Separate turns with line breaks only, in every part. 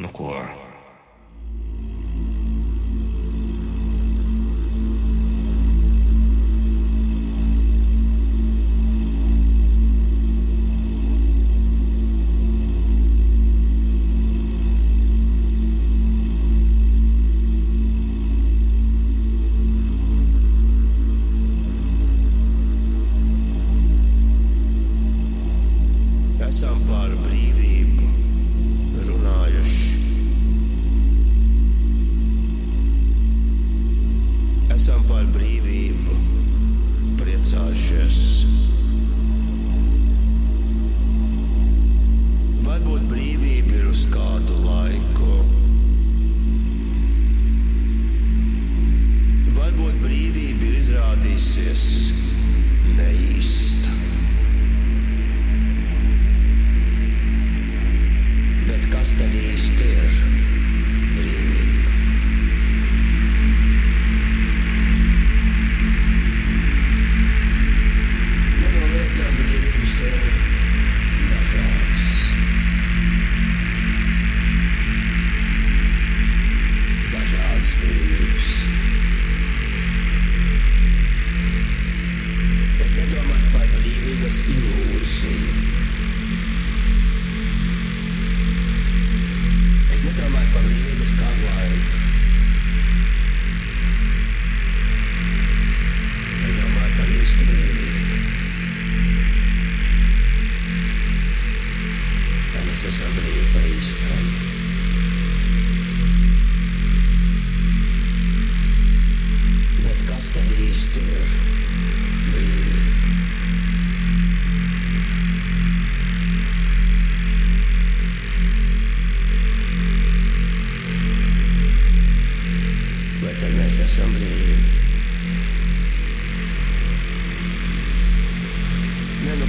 の子は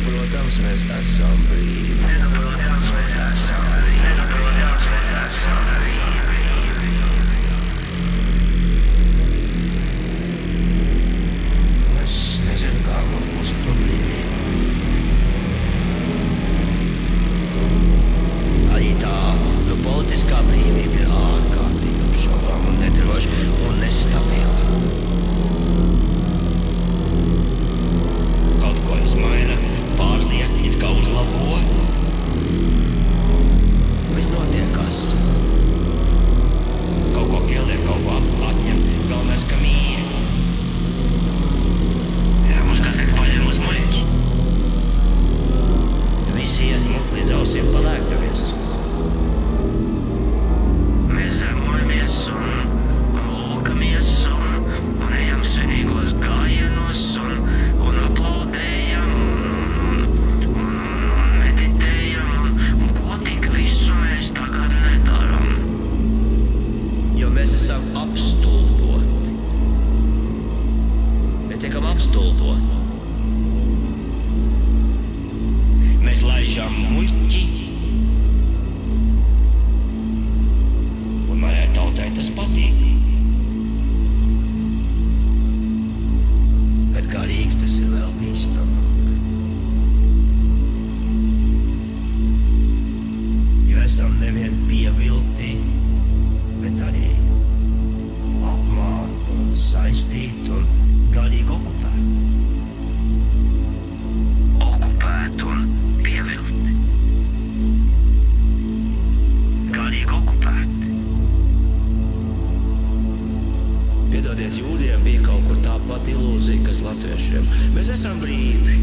Protams, mēs esam brīvi. Protams, mēs esam brīvi. Protams, mēs esam brīvi. saistīti un garīgi okupēti. Okupēti un pievilti. Garīgi okupēti. Piedodiet, jūdiem bija kaut kur tā pati ilūzija, kas latviešiem. Mēs esam brīvi.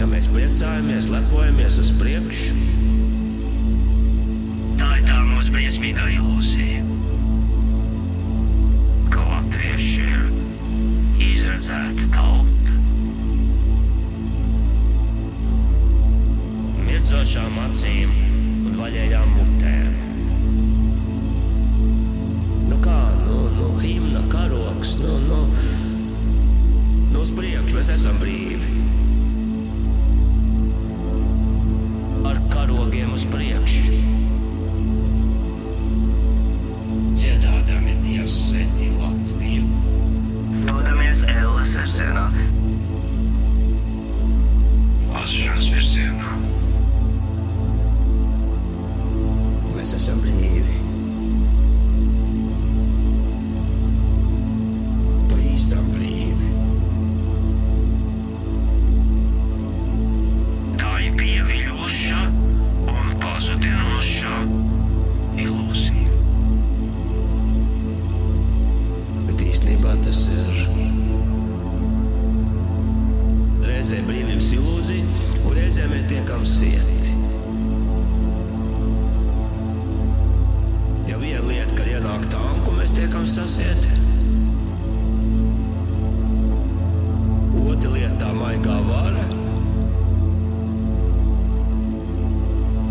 Ja mēs priecājamies, lepojamies uz priekšu, tā ir tā mūsu briesmīgā ilūzija. mēs esam brīvi. Ar karogiem uz priekšu.
Dziedādami Dievs svētī Latviju. Dodamies Elles virzienā. Ašanas virzienā. Mēs esam brīvi. Tiekam sasieti. Otra lieta tā maigā vara.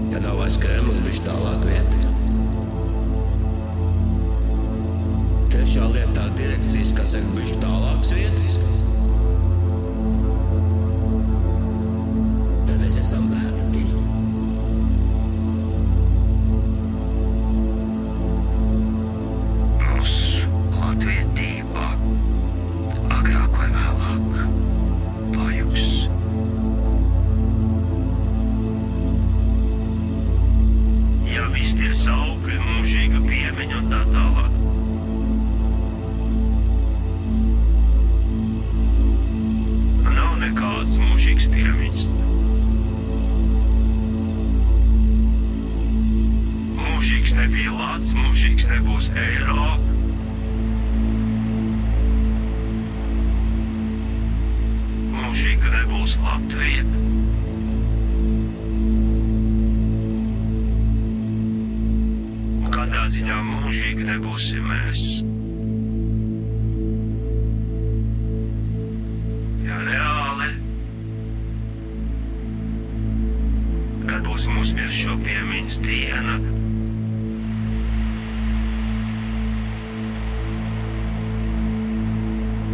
Ja nav aiz krēmas, bija tālāk vieta. Trešā lietā direkcijas, kas ir bijusi tālākas vietas. Tad mēs esam vergi.
Tie saukļi, mūžīga piemiņa un tā tālāk. Nav nekāds mūžīgs piemiņas. Mūžīgs nebija Latvijas, mūžīgs nebūs eiro. Ziņā mūžīgi nebūsim mēs. Ja reāli, kad būs mūsu miršo piemiņas diena,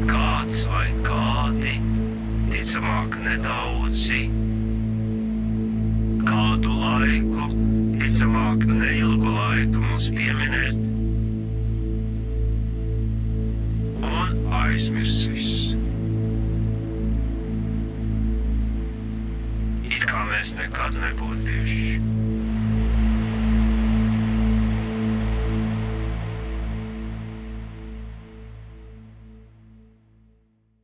kāds vai kādi, ticamāk nedaudzi, kādu laiku, ticamāk neilgu laiku mums pieminēs un aizmirsīs. It kā mēs nekad nebūtu bijuši.